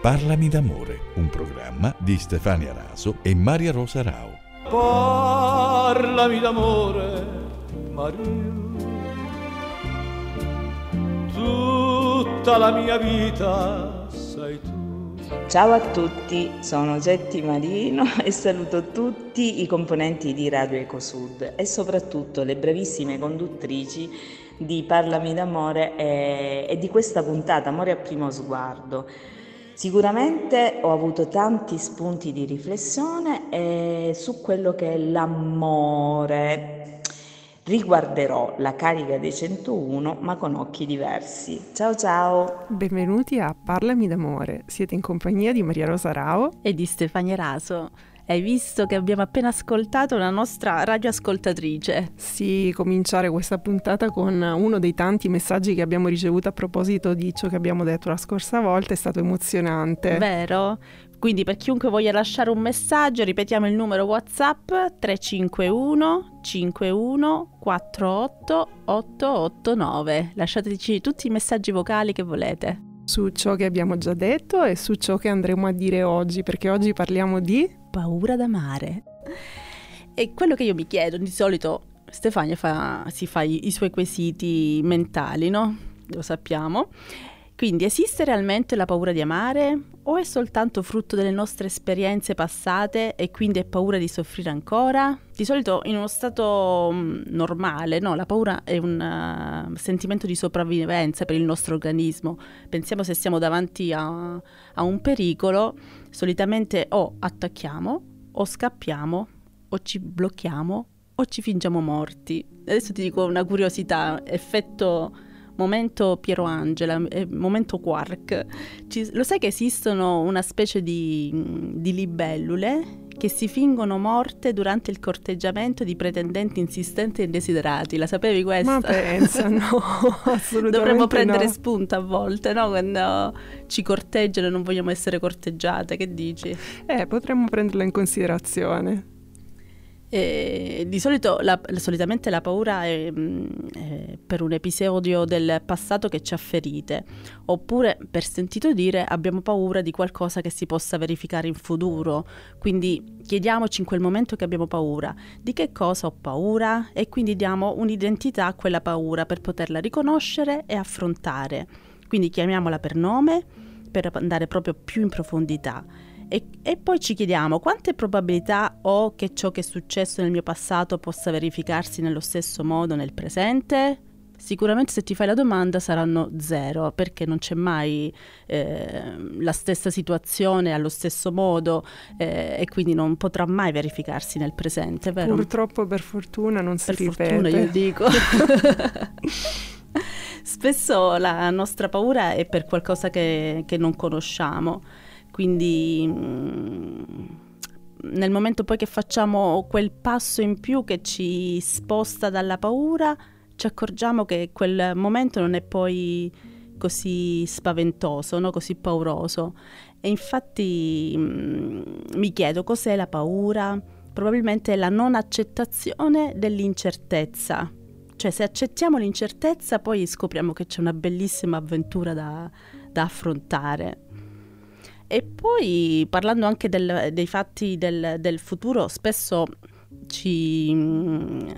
Parlami d'amore, un programma di Stefania Raso e Maria Rosa Rao. Parlami d'amore, Maria. Tutta la mia vita sei tu. Ciao a tutti, sono Getti Marino e saluto tutti i componenti di Radio Ecosud e soprattutto le bravissime conduttrici di Parlami d'amore e, e di questa puntata Amore a primo sguardo. Sicuramente ho avuto tanti spunti di riflessione eh, su quello che è l'amore. Riguarderò la carica dei 101 ma con occhi diversi. Ciao ciao! Benvenuti a Parlami d'amore. Siete in compagnia di Maria Rosa Rao e di Stefania Raso. Hai visto che abbiamo appena ascoltato una nostra radioascoltatrice? Sì, cominciare questa puntata con uno dei tanti messaggi che abbiamo ricevuto a proposito di ciò che abbiamo detto la scorsa volta è stato emozionante. Vero? Quindi per chiunque voglia lasciare un messaggio, ripetiamo il numero WhatsApp 351 51 48 889. Lasciateci tutti i messaggi vocali che volete. Su ciò che abbiamo già detto e su ciò che andremo a dire oggi, perché oggi parliamo di paura d'amare. E quello che io mi chiedo, di solito Stefania fa, si fa i, i suoi quesiti mentali, no? Lo sappiamo. Quindi esiste realmente la paura di amare o è soltanto frutto delle nostre esperienze passate e quindi è paura di soffrire ancora? Di solito in uno stato mm, normale, no, la paura è un uh, sentimento di sopravvivenza per il nostro organismo. Pensiamo se siamo davanti a, a un pericolo, solitamente o attacchiamo o scappiamo o ci blocchiamo o ci fingiamo morti. Adesso ti dico una curiosità, effetto momento Piero Angela, eh, momento quark. Ci, lo sai che esistono una specie di, di libellule che si fingono morte durante il corteggiamento di pretendenti insistenti e indesiderati. La sapevi questa? Ma pensa, no, assolutamente Dovremmo prendere no. spunto a volte, no? Quando ci corteggiano e non vogliamo essere corteggiate, che dici? Eh, potremmo prenderla in considerazione. E di solito, la, solitamente la paura è, mm, è, per un episodio del passato che ci ha ferite, oppure per sentito dire abbiamo paura di qualcosa che si possa verificare in futuro. Quindi chiediamoci in quel momento che abbiamo paura, di che cosa ho paura e quindi diamo un'identità a quella paura per poterla riconoscere e affrontare. Quindi chiamiamola per nome per andare proprio più in profondità. E, e, poi ci chiediamo quante probabilità ho che ciò che è successo nel mio passato possa verificarsi nello stesso modo nel presente? Sicuramente se ti fai la domanda saranno zero, perché non c'è mai eh, la stessa situazione allo stesso modo eh, e quindi non potrà mai verificarsi nel presente, vero? Purtroppo per fortuna non si per ripete. Per fortuna io dico. Spesso la nostra paura è per qualcosa che, che non conosciamo quindi mm, nel momento poi che facciamo quel passo in più che ci sposta dalla paura, ci accorgiamo che quel momento non è poi così spaventoso, no? così pauroso. E infatti mh, mm, mi chiedo cos'è la paura? Probabilmente è la non accettazione dell'incertezza. Cioè se accettiamo l'incertezza poi scopriamo che c'è una bellissima avventura da, da affrontare. E poi parlando anche del, dei fatti del, del, futuro, spesso ci, mm,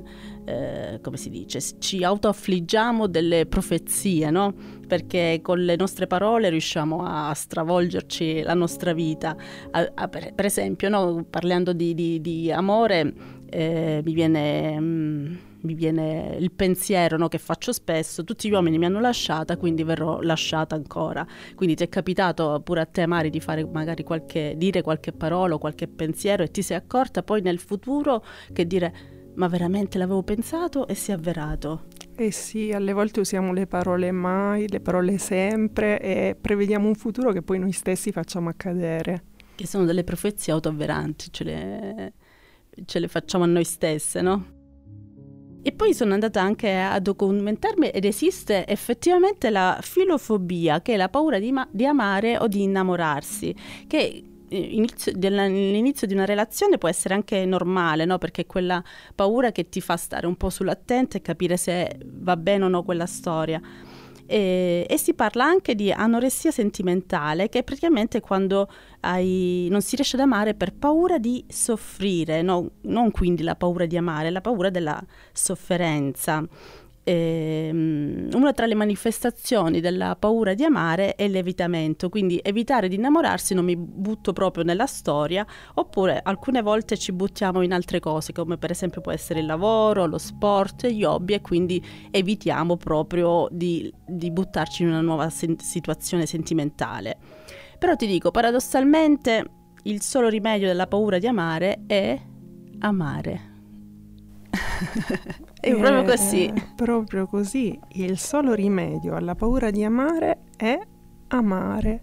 eh, come si dice, ci autoaffliggiamo delle profezie, no? Perché con le nostre parole riusciamo a stravolgerci la nostra vita. A, a, per, per, esempio, no? parlando di, di, di amore, eh, mi viene... Mm, mi viene il pensiero no, che faccio spesso, tutti gli uomini mi hanno lasciata, quindi verrò lasciata ancora. Quindi ti è capitato pure a te, Mari, di fare magari qualche, dire qualche parola o qualche pensiero e ti sei accorta poi nel futuro che dire ma veramente l'avevo pensato e si è avverato. Eh sì, alle volte usiamo le parole mai, le parole sempre e prevediamo un futuro che poi noi stessi facciamo accadere. Che sono delle profezie autoavveranti, ce le, ce le facciamo a noi stesse, no? E poi sono andata anche a documentarmi ed esiste effettivamente la filofobia, che è la paura di, ma- di amare o di innamorarsi, che eh, Inizio, l'inizio di una relazione può essere anche normale, no? perché è quella paura che ti fa stare un po' sull'attento e capire se va bene o no quella storia. E, e, si parla anche di anoressia sentimentale, che è praticamente quando hai, non si riesce ad amare per paura di soffrire, no? non quindi la paura di amare, la paura della sofferenza. Eh, una tra le manifestazioni della paura di amare è l'evitamento, quindi evitare di innamorarsi, non mi butto proprio nella storia, oppure alcune volte ci buttiamo in altre cose, come per esempio può essere il lavoro, lo sport, gli hobby, e quindi evitiamo proprio di, di buttarci in una nuova sen- situazione sentimentale. Però ti dico, paradossalmente, il solo rimedio della paura di amare è amare. È proprio così. È proprio così. Il solo rimedio alla paura di amare è amare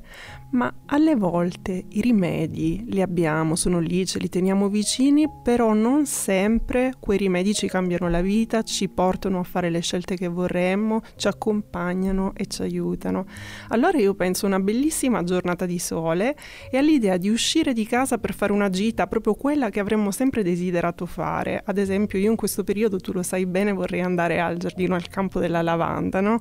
ma alle volte i rimedi li abbiamo, sono lì, ce li teniamo vicini, però non sempre quei rimedi ci cambiano la vita, ci portano a fare le scelte che vorremmo, ci accompagnano e ci aiutano. Allora io penso una bellissima giornata di sole e all'idea di uscire di casa per fare una gita, proprio quella che avremmo sempre desiderato fare. Ad esempio io in questo periodo, tu lo sai bene, vorrei andare al giardino al campo della lavanda, no?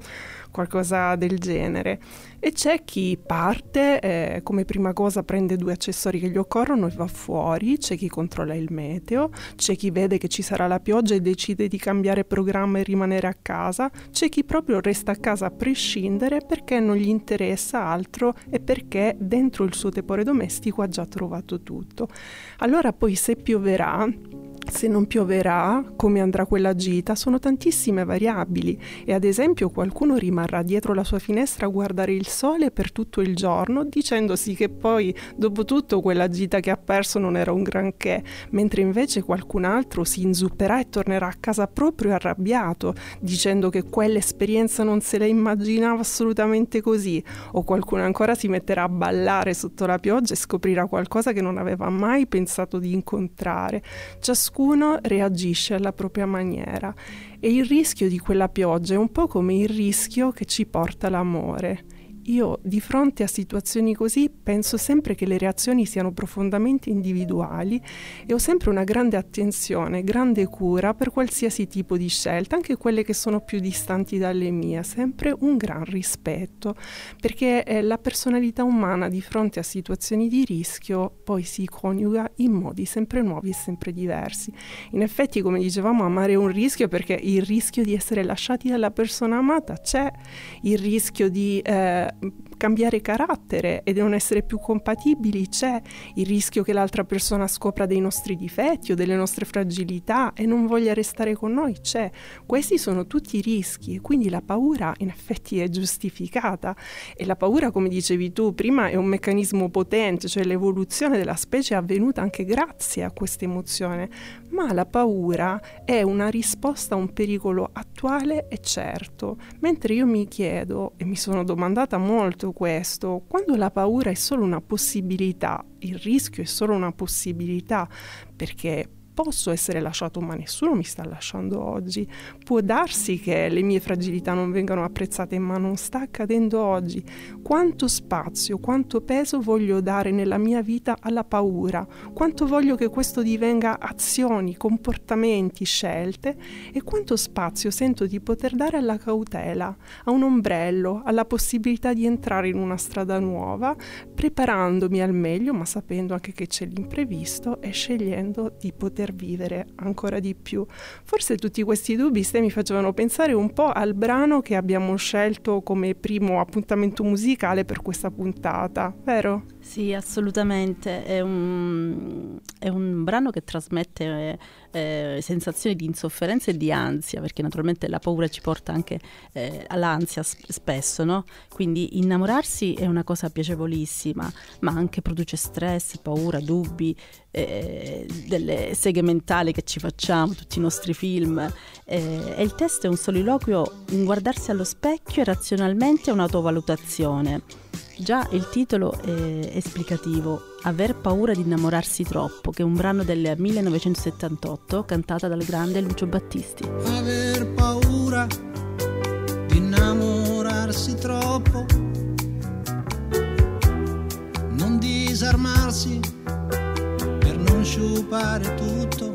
Qualcosa del genere. E c'è chi parte eh, come prima cosa prende due accessori che gli occorrono e va fuori, c'è chi controlla il meteo, c'è chi vede che ci sarà la pioggia e decide di cambiare programma e rimanere a casa, c'è chi proprio resta a casa a prescindere perché non gli interessa altro e perché dentro il suo tepore domestico ha già trovato tutto. Allora poi se pioverà se non pioverà, come andrà quella gita, sono tantissime variabili e ad esempio qualcuno rimarrà dietro la sua finestra a guardare il sole per tutto il giorno dicendosi che poi dopo tutto quella gita che ha perso non era un granché, mentre invece qualcun altro si inzupperà e tornerà a casa proprio arrabbiato dicendo che quell'esperienza non se la immaginava assolutamente così o qualcuno ancora si metterà a ballare sotto la pioggia e scoprirà qualcosa che non aveva mai pensato di incontrare. Ciascuno ciascuno reagisce alla propria maniera e il rischio di quella pioggia è un po' come il rischio che ci porta l'amore. Io di fronte a situazioni così penso sempre che le reazioni siano profondamente individuali e ho sempre una grande attenzione, grande cura per qualsiasi tipo di scelta, anche quelle che sono più distanti dalle mie, sempre un gran rispetto, perché eh, la personalità umana di fronte a situazioni di rischio poi si coniuga in modi sempre nuovi e sempre diversi. In effetti, come dicevamo, amare è un rischio perché il rischio di essere lasciati dalla persona amata c'è, il rischio di eh, cambiare carattere e di non essere più compatibili, c'è il rischio che l'altra persona scopra dei nostri difetti o delle nostre fragilità e non voglia restare con noi, c'è. Questi sono tutti rischi e quindi la paura in effetti è giustificata e la paura, come dicevi tu prima, è un meccanismo potente, cioè l'evoluzione della specie è avvenuta anche grazie a questa emozione, ma la paura è una risposta a un pericolo attuale e certo, mentre io mi chiedo e mi sono domandata molto questo, quando la paura è solo una possibilità, il rischio è solo una possibilità, perché posso essere lasciato, ma nessuno mi sta lasciando oggi. Può darsi che le mie fragilità non vengano apprezzate, ma non sta accadendo oggi. Quanto spazio, quanto peso voglio dare nella mia vita alla paura? Quanto voglio che questo divenga azioni, comportamenti, scelte? E quanto spazio sento di poter dare alla cautela, a un ombrello, alla possibilità di entrare in una strada nuova, preparandomi al meglio, ma sapendo anche che c'è l'imprevisto e scegliendo di poter poter vivere ancora di più. Forse tutti questi dubbi ste, mi facevano pensare un po' al brano che abbiamo scelto come primo appuntamento musicale per questa puntata, vero? Sì, assolutamente. È un, è un brano che trasmette eh, sensazioni di insofferenza e di ansia, perché naturalmente la paura ci porta anche eh, all'ansia spesso, no? Quindi innamorarsi è una cosa piacevolissima, ma anche produce stress, paura, dubbi, eh, delle seghe mentali che ci facciamo, tutti i nostri film. Eh, e il testo è un soliloquio, un guardarsi allo specchio e razionalmente un'autovalutazione. Già il titolo è esplicativo, Aver paura di innamorarsi troppo, che è un brano del 1978 cantata dal grande Lucio Battisti. Aver paura di innamorarsi troppo, non disarmarsi per non sciupare tutto,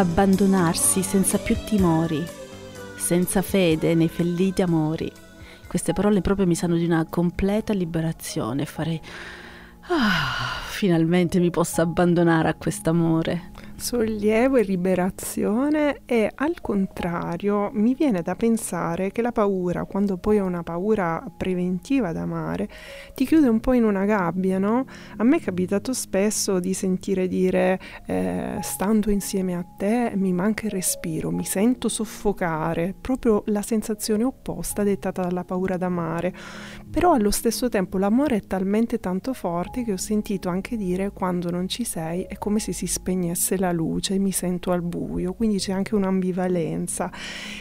Abbandonarsi senza più timori, senza fede nei felliti amori. Queste parole proprio mi sanno di una completa liberazione. Farei. Ah, finalmente mi posso abbandonare a quest'amore. Sollievo e liberazione e al contrario mi viene da pensare che la paura, quando poi è una paura preventiva da amare, ti chiude un po' in una gabbia, no? A me è capitato spesso di sentire dire eh, stando insieme a te mi manca il respiro, mi sento soffocare, proprio la sensazione opposta dettata dalla paura d'amare. Però allo stesso tempo l'amore è talmente tanto forte che ho sentito anche dire quando non ci sei è come se si spegnesse la luce, mi sento al buio, quindi c'è anche un'ambivalenza.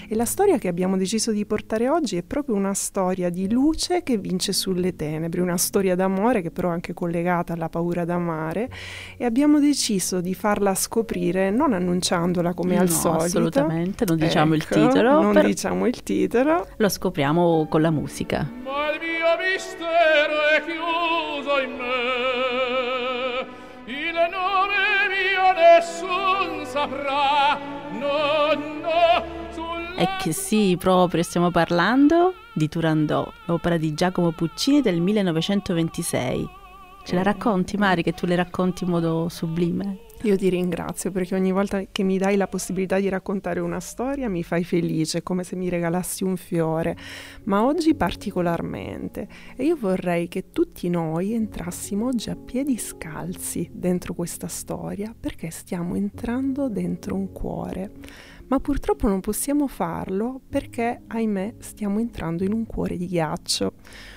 E la storia che abbiamo deciso di portare oggi è proprio una storia di luce che vince sulle tenebre, una storia d'amore che però è anche collegata alla paura d'amare e abbiamo deciso di farla scoprire non annunciandola come no, al solito. assolutamente, non diciamo il Ecco, titolo, Non però diciamo il titolo. lo scopriamo con la musica. Ma il mio mistero è chiuso in me, saprà, no, no, sulla... E che sì, proprio stiamo parlando di Turandot, l'opera di Giacomo Puccini del 1926. Ce la racconti, Mari, che tu le racconti in modo sublime? Io ti ringrazio perché ogni volta che mi dai la possibilità di raccontare una storia mi fai felice, come se mi regalassi un fiore, ma oggi particolarmente. E io vorrei che tutti noi entrassimo oggi a piedi scalzi dentro questa storia perché stiamo entrando dentro un cuore. Ma purtroppo non possiamo farlo perché, ahimè, stiamo entrando in un cuore di ghiaccio.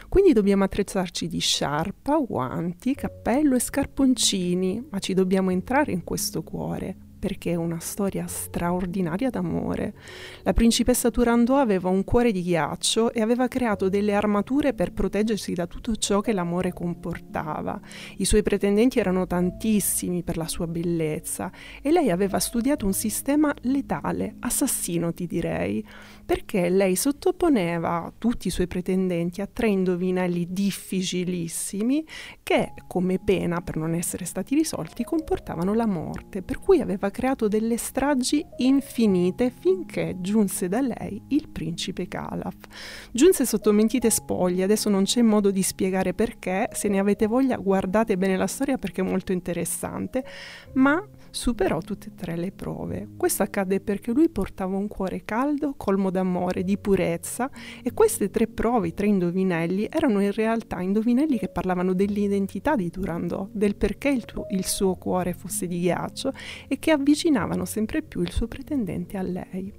Quindi dobbiamo attrezzarci di sciarpa, guanti, cappello e scarponcini, ma ci dobbiamo entrare in questo cuore perché è una storia straordinaria d'amore. La principessa Turandot aveva un cuore di ghiaccio e aveva creato delle armature per proteggersi da tutto ciò che l'amore comportava. I suoi pretendenti erano tantissimi per la sua bellezza e lei aveva studiato un sistema letale, assassino ti direi, perché lei sottoponeva tutti i suoi pretendenti a tre indovinelli difficilissimi che, come pena per non essere stati risolti, comportavano la morte, per cui aveva creato delle stragi infinite finché giunse da lei il principe Calaf. Giunse sotto mentite spoglie, adesso non c'è modo di spiegare perché, se ne avete voglia guardate bene la storia perché è molto interessante, ma superò tutte e tre le prove. Questo accadde perché lui portava un cuore caldo, colmo d'amore, di purezza e queste tre prove, i tre indovinelli, erano in realtà indovinelli che parlavano dell'identità di Turandot, del perché il, tuo, il suo cuore fosse di ghiaccio e che avvicinavano sempre più il suo pretendente a lei.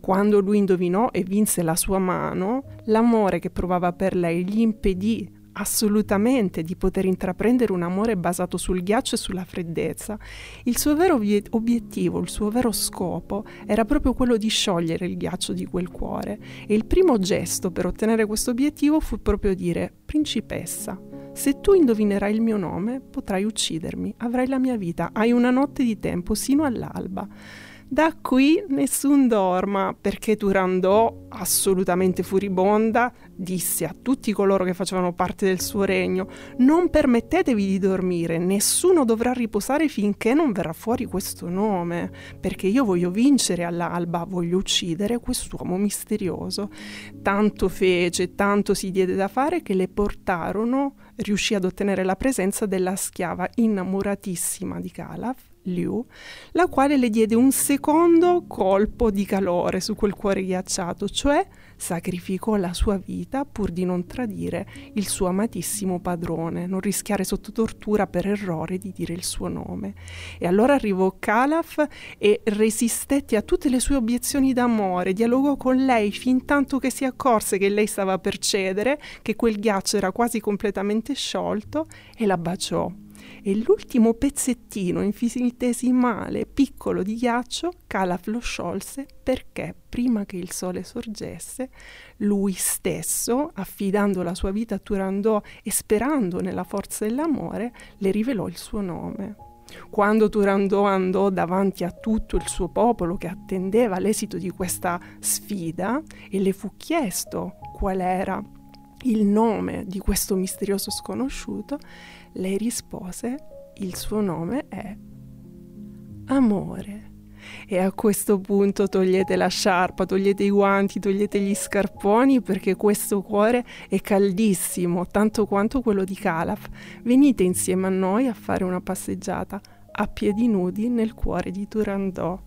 Quando lui indovinò e vinse la sua mano, l'amore che provava per lei gli impedì assolutamente di poter intraprendere un amore basato sul ghiaccio e sulla freddezza. Il suo vero obiettivo, il suo vero scopo era proprio quello di sciogliere il ghiaccio di quel cuore e il primo gesto per ottenere questo obiettivo fu proprio dire principessa. Se tu indovinerai il mio nome, potrai uccidermi, avrai la mia vita, hai una notte di tempo sino all'alba. Da qui nessun dorma, perché Turandot, assolutamente furibonda, disse a tutti coloro che facevano parte del suo regno: Non permettetevi di dormire, nessuno dovrà riposare finché non verrà fuori questo nome, perché io voglio vincere all'alba, voglio uccidere quest'uomo misterioso. Tanto fece, tanto si diede da fare che le portarono, riuscì ad ottenere la presenza della schiava innamoratissima di Calaf Liu, la quale le diede un secondo colpo di calore su quel cuore ghiacciato, cioè sacrificò la sua vita pur di non tradire il suo amatissimo padrone, non rischiare sotto tortura per errore di dire il suo nome. E allora arrivò Calaf e resistette a tutte le sue obiezioni d'amore, dialogò con lei fin tanto che si accorse che lei stava per cedere, che quel ghiaccio era quasi completamente sciolto e la baciò e l'ultimo pezzettino infinitesimale, piccolo di ghiaccio, Calaf lo sciolse perché prima che il sole sorgesse, lui stesso, affidando la sua vita a Turandot e sperando nella forza dell'amore, le rivelò il suo nome. Quando Turandot andò davanti a tutto il suo popolo che attendeva l'esito di questa sfida e le fu chiesto qual era il nome di questo misterioso sconosciuto, lei rispose, il suo nome è amore. E a questo punto togliete la sciarpa, togliete i guanti, togliete gli scarponi perché questo cuore è caldissimo, tanto quanto quello di Calaf. Venite insieme a noi a fare una passeggiata a piedi nudi nel cuore di Turandot.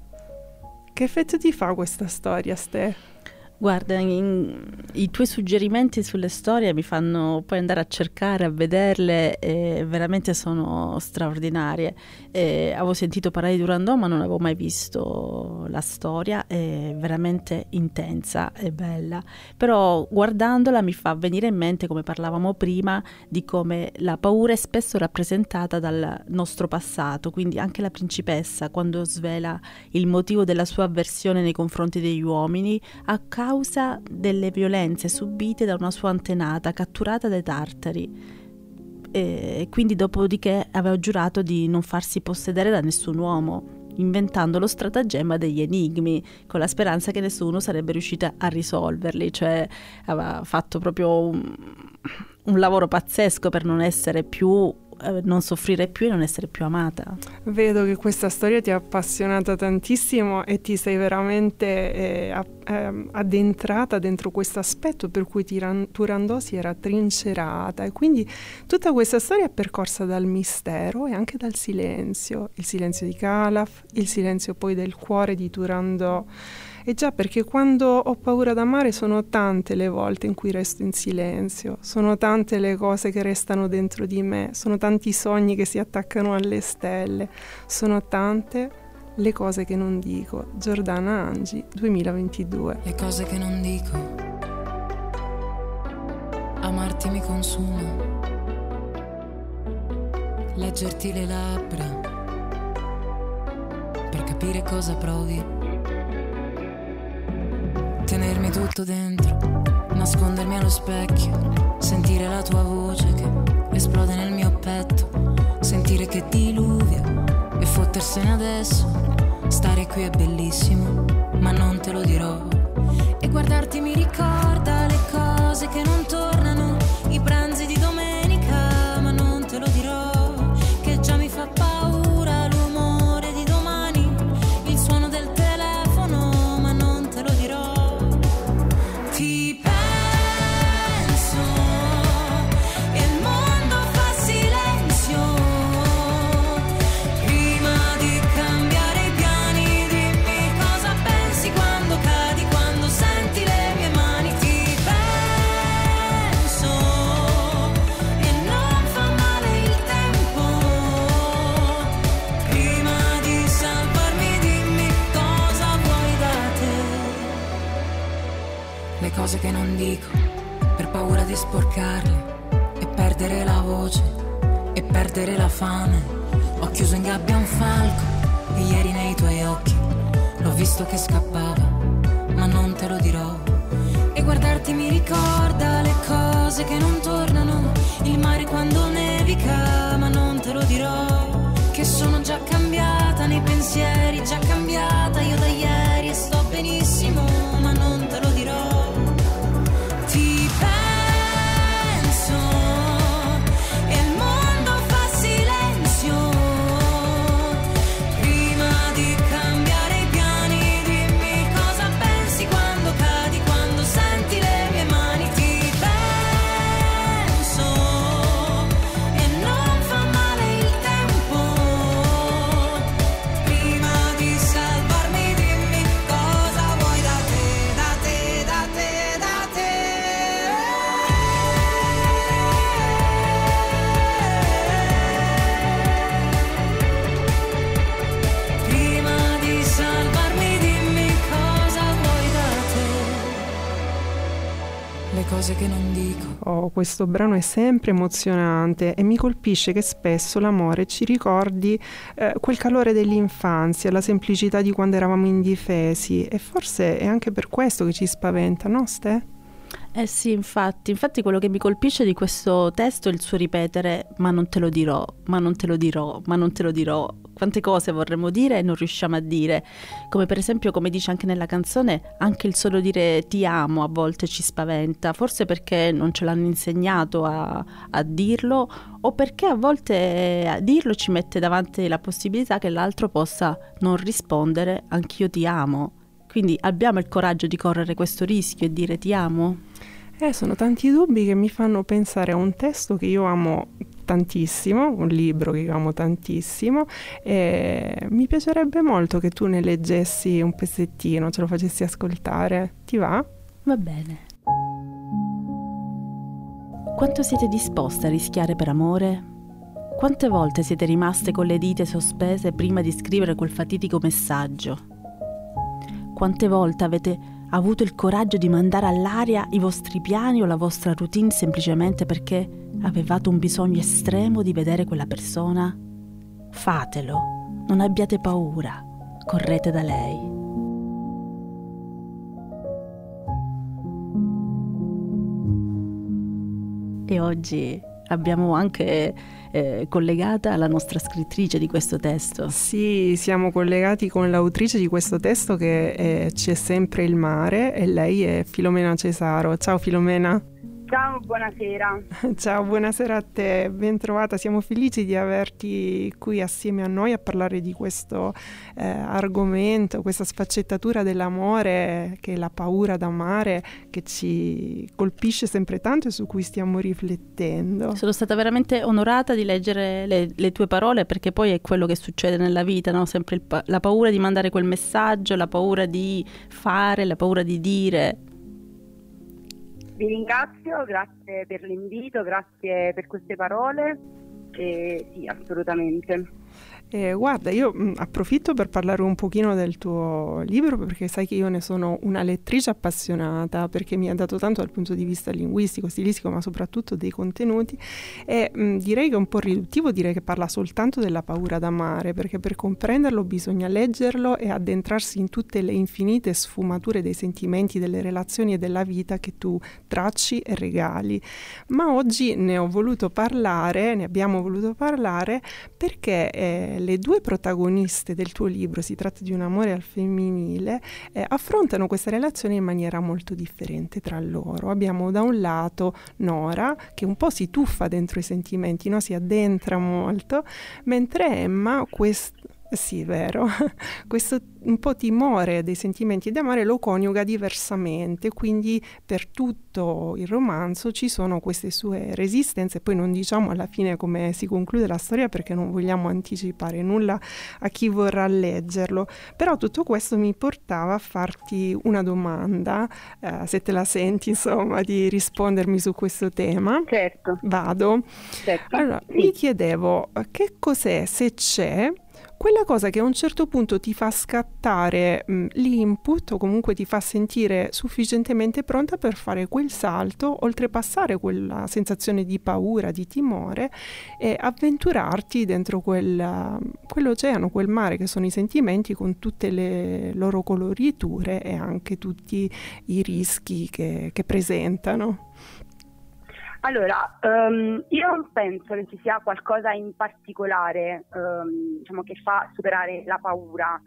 Che effetto ti fa questa storia, Ste? Guarda, in, i tuoi suggerimenti sulle storie mi fanno poi andare a cercare, a vederle e veramente sono straordinarie. E avevo sentito parlare di Durandò ma non avevo mai visto la storia, è veramente intensa e bella. Però guardandola mi fa venire in mente, come parlavamo prima, di come la paura è spesso rappresentata dal nostro passato, quindi anche la principessa quando svela il motivo della sua avversione nei confronti degli uomini, a causa delle violenze subite da una sua antenata catturata dai tartari. E quindi dopodiché aveva giurato di non farsi possedere da nessun uomo, inventando lo stratagemma degli enigmi, con la speranza che nessuno sarebbe riuscito a risolverli, cioè aveva fatto proprio un, un lavoro pazzesco per non essere più eh, non soffrire più e non essere più amata. Vedo che questa storia ti ha appassionata tantissimo e ti sei veramente eh, a, eh, addentrata dentro questo aspetto per cui Tiran- Turandot si era trincerata. E quindi tutta questa storia è percorsa dal mistero e anche dal silenzio, il silenzio di Calaf, il silenzio poi del cuore di Turandot e già perché quando ho paura d'amare sono tante le volte in cui resto in silenzio, sono tante le cose che restano dentro di me, sono tanti i sogni che si attaccano alle stelle, sono tante le cose che non dico. Giordana Angi, 2022. Le cose che non dico. Amarti mi consuma. Leggerti le labbra. Per capire cosa provi tenermi tutto dentro, nascondermi allo specchio, sentire la tua voce che esplode nel mio petto, sentire che diluvia e fottersene adesso. Stare qui è bellissimo, ma non te lo dirò. E guardarti mi ricorda le cose che non tornano, i pranzi di domenica, sporcarle e perdere la voce e perdere la fame. Ho chiuso in gabbia un falco e ieri nei tuoi occhi l'ho visto che scappava, ma non te lo dirò. E guardarti mi ricorda le cose che non questo brano è sempre emozionante e mi colpisce che spesso l'amore ci ricordi eh, quel calore dell'infanzia, la semplicità di quando eravamo indifesi e forse è anche per questo che ci spaventa, no Ste? Eh sì, infatti, infatti quello che mi colpisce di questo testo è il suo ripetere ma non te lo dirò, ma non te lo dirò, ma non te lo dirò. Quante cose vorremmo dire e non riusciamo a dire. Come per esempio, come dice anche nella canzone, anche il solo dire ti amo a volte ci spaventa, forse perché non ce l'hanno insegnato a, a dirlo o perché a volte a dirlo ci mette davanti la possibilità che l'altro possa non rispondere anch'io ti amo. Quindi abbiamo il coraggio di correre questo rischio e dire ti amo? Eh, sono tanti dubbi che mi fanno pensare a un testo che io amo tantissimo, un libro che io amo tantissimo e mi piacerebbe molto che tu ne leggessi un pezzettino, ce lo facessi ascoltare. Ti va? Va bene. Quanto siete disposte a rischiare per amore? Quante volte siete rimaste con le dita sospese prima di scrivere quel fatidico messaggio? Quante volte avete avuto il coraggio di mandare all'aria i vostri piani o la vostra routine semplicemente perché avevate un bisogno estremo di vedere quella persona? Fatelo, non abbiate paura, correte da lei. E oggi abbiamo anche eh, collegata la nostra scrittrice di questo testo. Sì, siamo collegati con l'autrice di questo testo che è C'è sempre il mare e lei è Filomena Cesaro. Ciao Filomena. Ciao, buonasera. Ciao, buonasera a te, ben trovata. Siamo felici di averti qui assieme a noi a parlare di questo eh, argomento, questa sfaccettatura dell'amore che è la paura d'amare che ci colpisce sempre tanto e su cui stiamo riflettendo. Sono stata veramente onorata di leggere le, le tue parole perché poi è quello che succede nella vita, no? sempre pa- la paura di mandare quel messaggio, la paura di fare, la paura di dire vi ringrazio, grazie per l'invito, grazie per queste parole. E sì, assolutamente. Eh, guarda, io mh, approfitto per parlare un pochino del tuo libro perché sai che io ne sono una lettrice appassionata perché mi ha dato tanto dal punto di vista linguistico, stilistico, ma soprattutto dei contenuti e mh, direi che è un po' riduttivo dire che parla soltanto della paura d'amare perché per comprenderlo bisogna leggerlo e addentrarsi in tutte le infinite sfumature dei sentimenti, delle relazioni e della vita che tu tracci e regali. Ma oggi ne ho voluto parlare, ne abbiamo voluto parlare perché eh, le due protagoniste del tuo libro, si tratta di un amore al femminile, eh, affrontano questa relazione in maniera molto differente tra loro. Abbiamo da un lato Nora che un po' si tuffa dentro i sentimenti, no? si addentra molto, mentre Emma quest- sì, vero. Questo un po' timore dei sentimenti d'amore lo coniuga diversamente, quindi per tutto il romanzo ci sono queste sue resistenze, poi non diciamo alla fine come si conclude la storia perché non vogliamo anticipare nulla a chi vorrà leggerlo, però tutto questo mi portava a farti una domanda, eh, se te la senti insomma di rispondermi su questo tema. Certo. Vado. Certo. Allora, sì. mi chiedevo che cos'è, se c'è, quella cosa che a un certo punto ti fa scattare mh, l'input o comunque ti fa sentire sufficientemente pronta per fare quel salto, oltrepassare quella sensazione di paura, di timore e avventurarti dentro quel, quell'oceano, quel mare che sono i sentimenti con tutte le loro coloriture e anche tutti i rischi che, che presentano. Allora, um, io non penso che ci sia qualcosa in particolare um, diciamo, che fa superare la paura.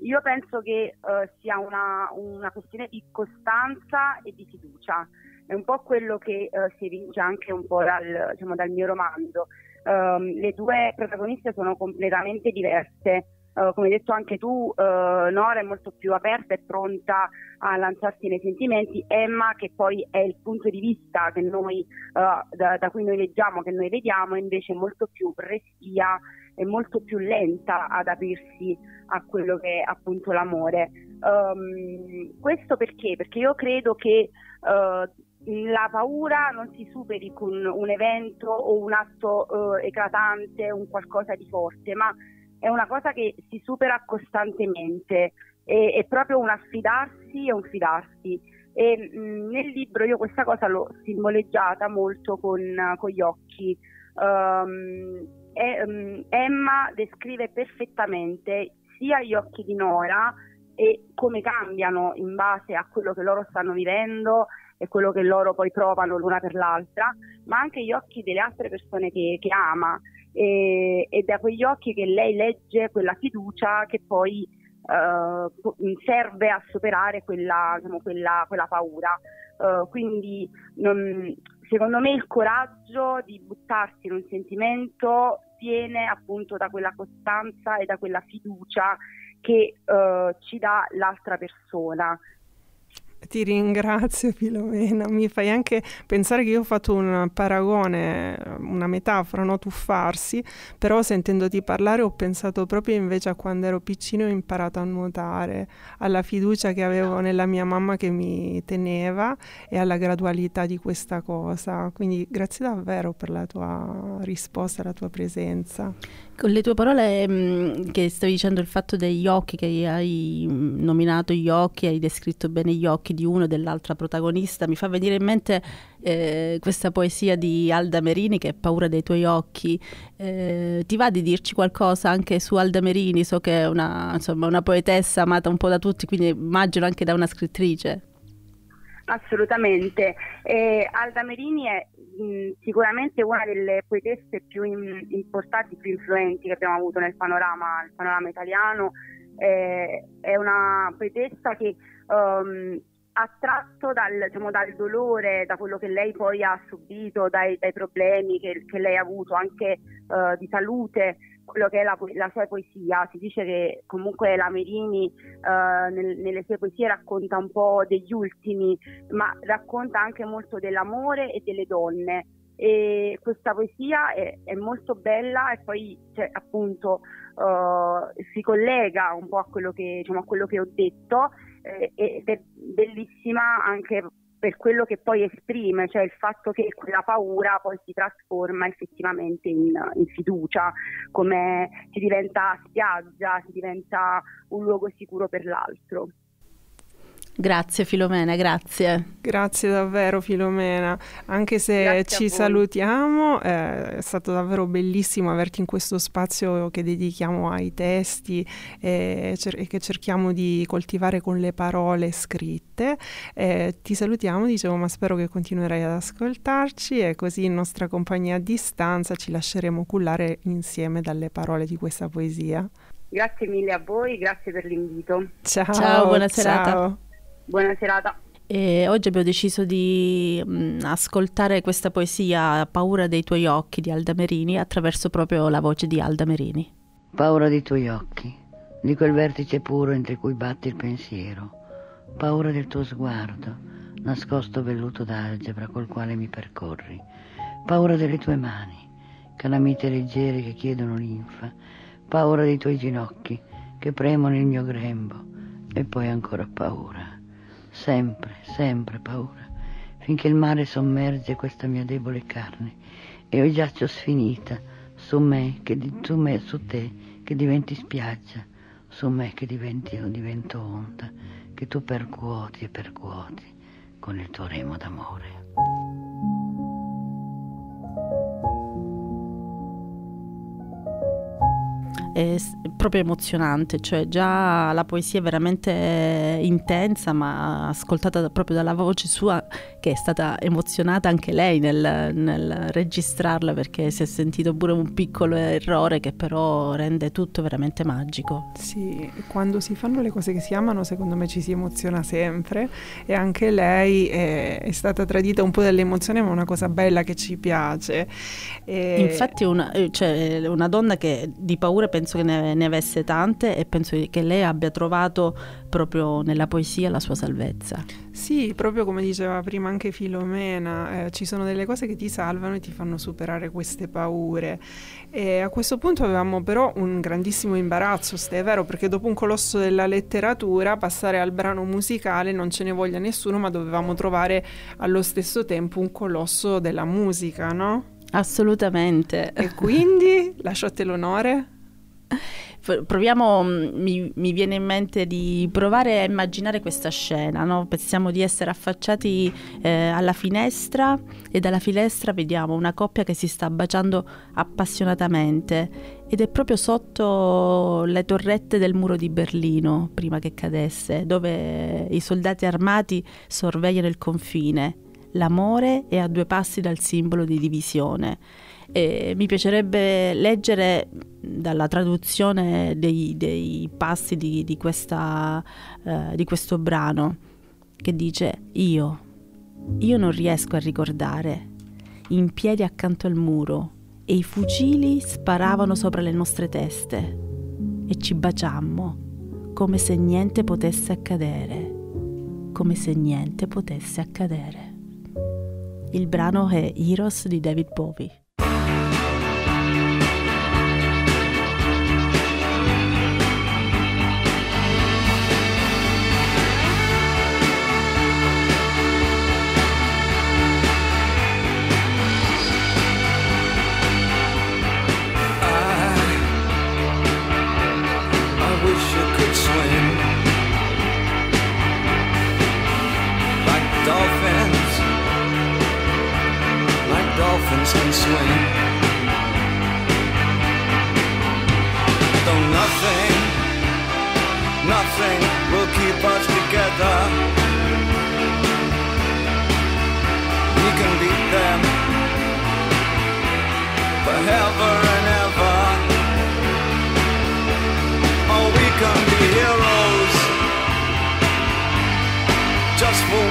Io penso che uh, sia una, una, questione di costanza e di fiducia. È un po' quello che uh, si evince anche un po' dal, diciamo, dal mio romanzo. Um, le due protagoniste sono completamente diverse. Uh, come hai detto anche tu, uh, Nora è molto più aperta e pronta a lanciarsi nei sentimenti, Emma che poi è il punto di vista noi, uh, da, da, cui noi leggiamo, che noi vediamo, invece è molto più restia e molto più lenta ad aprirsi a quello che è appunto l'amore. Um, questo perché? Perché io credo che la paura non si superi con un evento o un atto eclatante, un qualcosa di forte, ma è una cosa che si supera costantemente, è, è proprio un affidarsi e un fidarsi. E mh, nel libro io questa cosa l'ho simboleggiata molto con, con gli occhi. Um, e, um, Emma descrive perfettamente sia gli occhi di Nora e come cambiano in base a quello che loro stanno vivendo e quello che loro poi provano l'una per l'altra, ma anche gli occhi delle altre persone che, che ama e, è da quegli occhi che lei legge quella fiducia che poi uh, serve a superare quella, diciamo, quella, quella paura. Uh, quindi non, secondo me il coraggio di buttarsi in un sentimento viene appunto da quella costanza e da quella fiducia che uh, ci dà l'altra persona. Ti ringrazio Filomena, mi fai anche pensare che io ho fatto un paragone, una metafora, no? tuffarsi, però sentendoti parlare ho pensato proprio invece a quando ero piccino e ho imparato a nuotare, alla fiducia che avevo nella mia mamma che mi teneva e alla gradualità di questa cosa. Quindi grazie davvero per la tua risposta, la tua presenza. Con le tue parole mh, mm, che stavi dicendo il fatto degli occhi, che hai nominato gli occhi, hai descritto bene gli occhi di uno e dell'altra protagonista, mi fa venire in mente eh, questa poesia di Alda Merini che è Paura dei tuoi occhi. Eh, ti va di dirci qualcosa anche su Alda Merini? So che è una, insomma, una poetessa amata un po' da tutti, quindi immagino anche da una scrittrice. Assolutamente. Eh, Alda Merini è mh, sicuramente una delle poetesse più in, importanti, più influenti che abbiamo avuto nel panorama, panorama italiano. Eh, è una poetessa che um, attratto dal, diciamo, dal, dolore, da quello che lei poi ha subito, dai, dai problemi che, che, lei ha avuto anche uh, di salute, quello che è la, la, sua poesia. Si dice che comunque la Merini uh, nel, nelle sue poesie racconta un po' degli ultimi, ma racconta anche molto dell'amore e delle donne. E questa poesia è, è molto bella e poi cioè, appunto uh, si collega un po' a quello che, diciamo, a quello che ho detto eh, ed è bellissima anche per quello che poi esprime, cioè il fatto che quella paura poi si trasforma effettivamente in, in fiducia, come si diventa spiaggia, si diventa un luogo sicuro per l'altro. Grazie Filomena, grazie. Grazie davvero Filomena, anche se grazie ci salutiamo, eh, è stato davvero bellissimo averti in questo spazio che dedichiamo ai testi e, cer- e che cerchiamo di coltivare con le parole scritte. Eh, ti salutiamo, dicevo, ma spero che continuerai ad ascoltarci e così in nostra compagnia a distanza ci lasceremo cullare insieme dalle parole di questa poesia. Grazie mille a voi, grazie per l'invito. Ciao, ciao buona serata. Buona serata. E oggi abbiamo deciso di mh, mm, ascoltare questa poesia Paura dei tuoi occhi di Alda Merini attraverso proprio la voce di Alda Merini. Paura dei tuoi occhi, di quel vertice puro entro cui batti il pensiero. Paura del tuo sguardo, nascosto velluto d'algebra col quale mi percorri. Paura delle tue mani, calamite leggere che chiedono linfa. Paura dei tuoi ginocchi che premono il mio grembo. E poi ancora paura sempre, sempre paura, finché il mare sommerge questa mia debole carne e io giaccio sfinita su me, che su me, su te, che diventi spiaggia, su me che diventi, divento onda, che tu percuoti e percuoti con il tuo remo d'amore. È proprio emozionante, cioè già la poesia è veramente intensa, ma ascoltata proprio dalla voce sua, che è stata emozionata anche lei nel, nel registrarla, perché si è sentito pure un piccolo errore che però rende tutto veramente magico. Sì, quando si fanno le cose che si amano, secondo me ci si emoziona sempre e anche lei è, è stata tradita un po' dall'emozione, ma è una cosa bella che ci piace. E... Infatti una, eh, cioè, una donna che di paura pensa penso che ne, ne, avesse tante e penso che lei abbia trovato proprio nella poesia la sua salvezza. Sì, proprio come diceva prima anche Filomena, eh, ci sono delle cose che ti salvano e ti fanno superare queste paure. E a questo punto avevamo però un grandissimo imbarazzo, se è vero, perché dopo un colosso della letteratura passare al brano musicale non ce ne voglia nessuno, ma dovevamo trovare allo stesso tempo un colosso della musica, no? Assolutamente. E quindi lascio a te l'onore. Proviamo, mm, mi, mi, viene in mente di provare a immaginare questa scena, no? pensiamo di essere affacciati eh, alla finestra e dalla finestra vediamo una coppia che si sta baciando appassionatamente ed è proprio sotto le torrette del muro di Berlino, prima che cadesse, dove i soldati armati sorvegliano il confine. L'amore è a due passi dal simbolo di divisione e mi piacerebbe leggere dalla traduzione dei, dei passi di, di, questa, uh, di questo brano che dice io, io non riesco a ricordare, in piedi accanto al muro e i fucili sparavano sopra le nostre teste e ci baciammo come se niente potesse accadere, come se niente potesse accadere. Il brano è Heroes di David Bowie. Swing. Though nothing, nothing will keep us together. We can beat them forever and ever. Oh, we can be heroes just for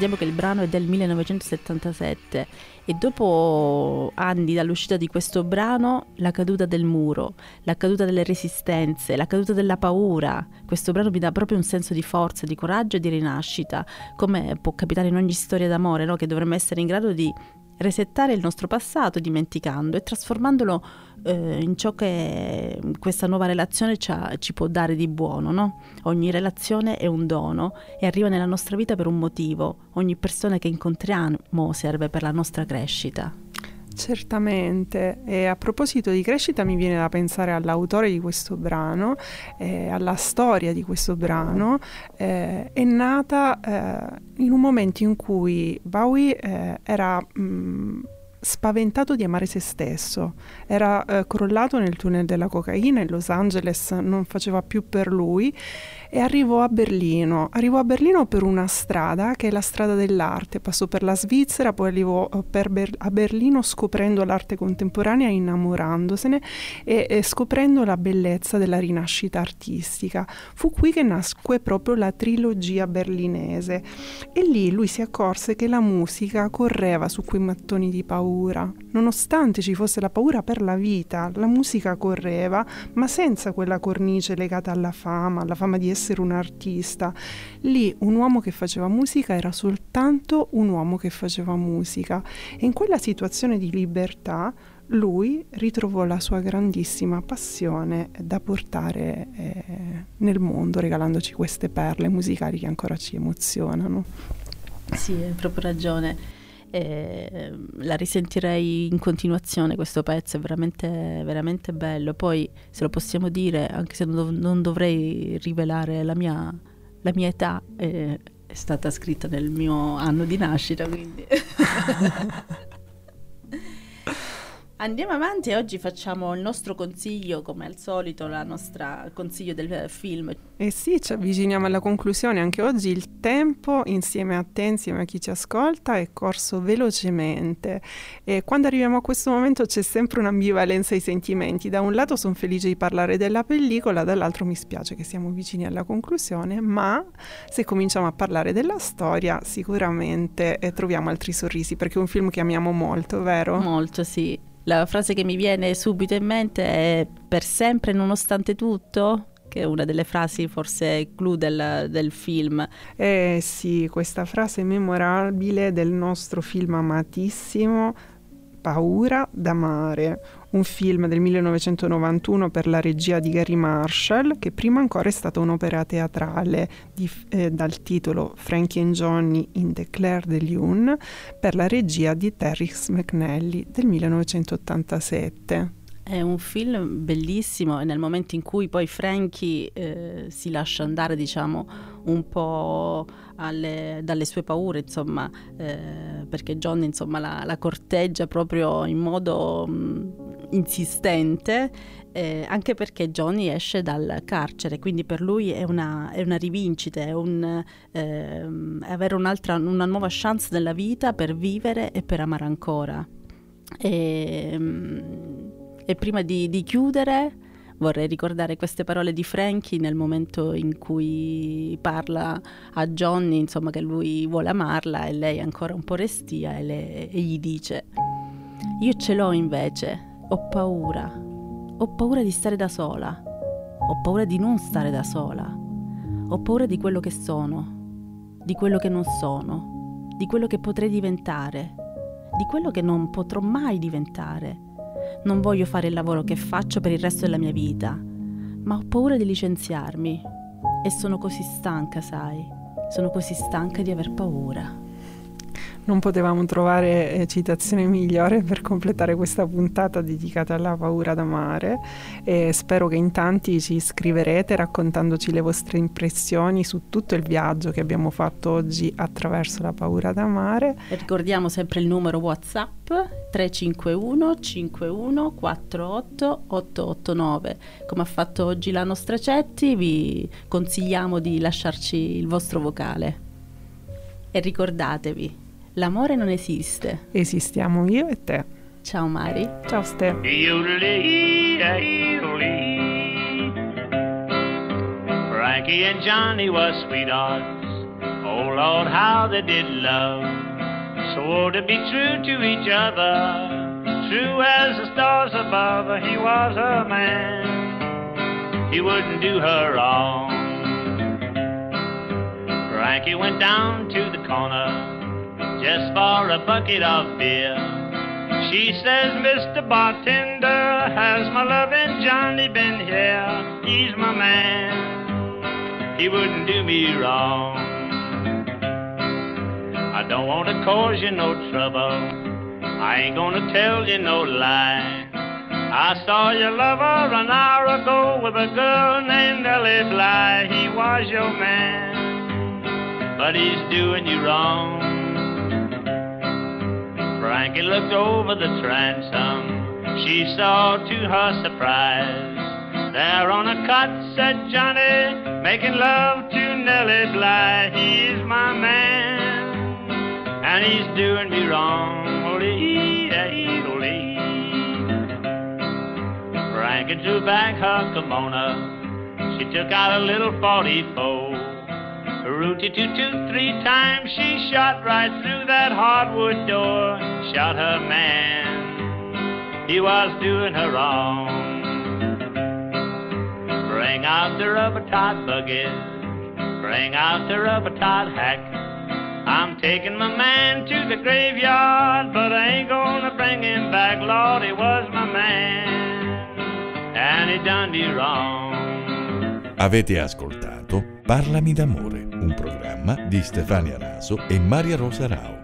Ricordiamo che il brano è del 1977 e dopo anni dall'uscita di questo brano, la caduta del muro, la caduta delle resistenze, la caduta della paura, questo brano mi dà proprio un senso di forza, di coraggio e di rinascita, come può capitare in ogni storia d'amore, no? che dovremmo essere in grado di resettare il nostro passato dimenticando e trasformandolo eh, in ciò che questa nuova relazione ci può dare di buono. No? Ogni relazione è un dono e arriva nella nostra vita per un motivo. Ogni persona che incontriamo serve per la nostra crescita. Certamente, e a proposito di crescita mi viene da pensare all'autore di questo brano, eh, alla storia di questo brano, eh, è nata eh, in un momento in cui Bowie eh, era... Mh, mm, spaventato di amare se stesso. Era eh, crollato nel tunnel della cocaina in Los Angeles, non faceva più per lui e arrivò a Berlino. Arrivò a Berlino per una strada che è la strada dell'arte, passò per la Svizzera, poi arrivò eh, Ber- a Berlino scoprendo l'arte contemporanea, innamorandosene e, e scoprendo la bellezza della rinascita artistica. Fu qui che nacque proprio la trilogia berlinese e lì lui si accorse che la musica correva su quei mattoni di paura. Nonostante ci fosse la paura per la vita, la musica correva, ma senza quella cornice legata alla fama, alla fama di essere un artista. Lì un uomo che faceva musica era soltanto un uomo che faceva musica e in quella situazione di libertà lui ritrovò la sua grandissima passione da portare eh, nel mondo regalandoci queste perle musicali che ancora ci emozionano. Sì, hai proprio ragione. Eh, la risentirei in continuazione questo pezzo, è veramente, veramente bello. Poi, se lo possiamo dire, anche se non, dov- non dovrei rivelare la mia, la mia età, eh, è stata scritta nel mio anno di nascita, quindi... Andiamo avanti e oggi facciamo il nostro consiglio, come al solito, il nostro consiglio del film. Eh sì, ci avviciniamo alla conclusione. Anche oggi il tempo, insieme a te, insieme a chi ci ascolta, è corso velocemente. E quando arriviamo a questo momento c'è sempre un'ambivalenza ai sentimenti. Da un lato sono felice di parlare della pellicola, dall'altro mi spiace che siamo vicini alla conclusione, ma se cominciamo a parlare della storia sicuramente eh, troviamo altri sorrisi, perché è un film che amiamo molto, vero? Molto, sì. La frase che mi viene subito in mente è per sempre nonostante tutto, che è una delle frasi forse clou del, del, film. Eh sì, questa frase memorabile del nostro film amatissimo, Paura d'amare, un film del 1991 per la regia di Gary Marshall, che prima ancora è stata un'opera teatrale di, eh, dal titolo Frankie and Johnny in The Claire de Lune, per la regia di Terrix McNally del 1987. È un film bellissimo e nel momento in cui poi Frankie eh, si lascia andare, diciamo, un po' alle, dalle sue paure, insomma, eh, perché Johnny, insomma, la, la, corteggia proprio in modo mh, mm, insistente, eh, anche perché Johnny esce dal carcere, quindi per lui è una, è una rivincita, è un, eh, avere un'altra, una nuova chance nella vita per vivere e per amare ancora. E, mh, mm, e prima di, di chiudere vorrei ricordare queste parole di Frankie nel momento in cui parla a Johnny, insomma che lui vuole amarla e lei è ancora un po' restia e, le, e gli dice io ce l'ho invece, ho paura, ho paura di stare da sola, ho paura di non stare da sola, ho paura di quello che sono, di quello che non sono, di quello che potrei diventare, di quello che non potrò mai diventare non voglio fare il lavoro che faccio per il resto della mia vita, ma ho paura di licenziarmi e sono così stanca, sai, sono così stanca di aver paura. Non potevamo trovare eh, citazione migliore per completare questa puntata dedicata alla paura d'amare e spero che in tanti ci scriverete raccontandoci le vostre impressioni su tutto il viaggio che abbiamo fatto oggi attraverso la paura d'amare. Ricordiamo sempre il numero WhatsApp 351 51 48 889. Come ha fatto oggi la nostra Cetti, vi consigliamo di lasciarci il vostro vocale. E ricordatevi, L'amore non esiste. Esistiamo io e te. Ciao Mari. Ciao Ste. Frankie and Johnny were sweethearts. Oh Lord, how they did love. Swore to be true to each other, true as the stars above. He was a man, he wouldn't do her wrong. Frankie went down to the corner just for a bucket of beer. She says, Mr. Bartender, has my loving Johnny been here? He's my man, he wouldn't do me wrong. I don't want to cause you no trouble. I ain't gonna tell you no lie. I saw your lover an hour ago with a girl named Ellie Bly. He was your man, but he's doing you wrong. Frankie looked over the transom. She saw to her surprise. There on a cot sat Johnny, making love to Nellie Bly. He's my man, and he's doing me wrong. Holy, holy. Frankie drew back her kimono. She took out a little 44. Rooty toot toot three times she shot right through that hardwood door. Shot her man. He was doing her wrong. Bring out the rubber tot buggy. Bring out the rubber tot hack. I'm taking my man to the graveyard, but I ain't gonna bring him back. Lord, he was my man, and he done me wrong. Avete ascoltato Parlami d'amore, un programma di Stefania Raso e Maria Rosa Rao.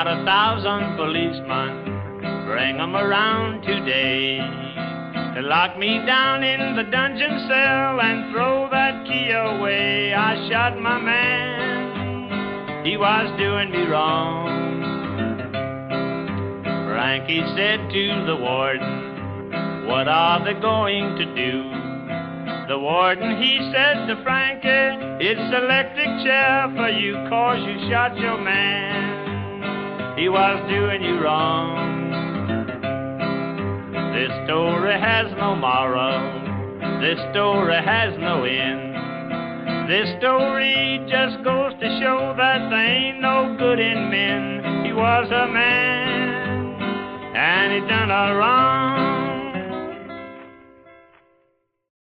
Bring out a thousand policemen, bring 'em around today. To lock me down in the dungeon cell and throw that key away. I shot my man, he was doing me wrong. Frankie said to the warden, What are they going to do? The warden, he said to Frankie, It's electric chair for you, cause you shot your man. He was doing you wrong. This story has no moral. This story has no end. This story just goes to show that there ain't no good in men. He was a man, and he done a wrong.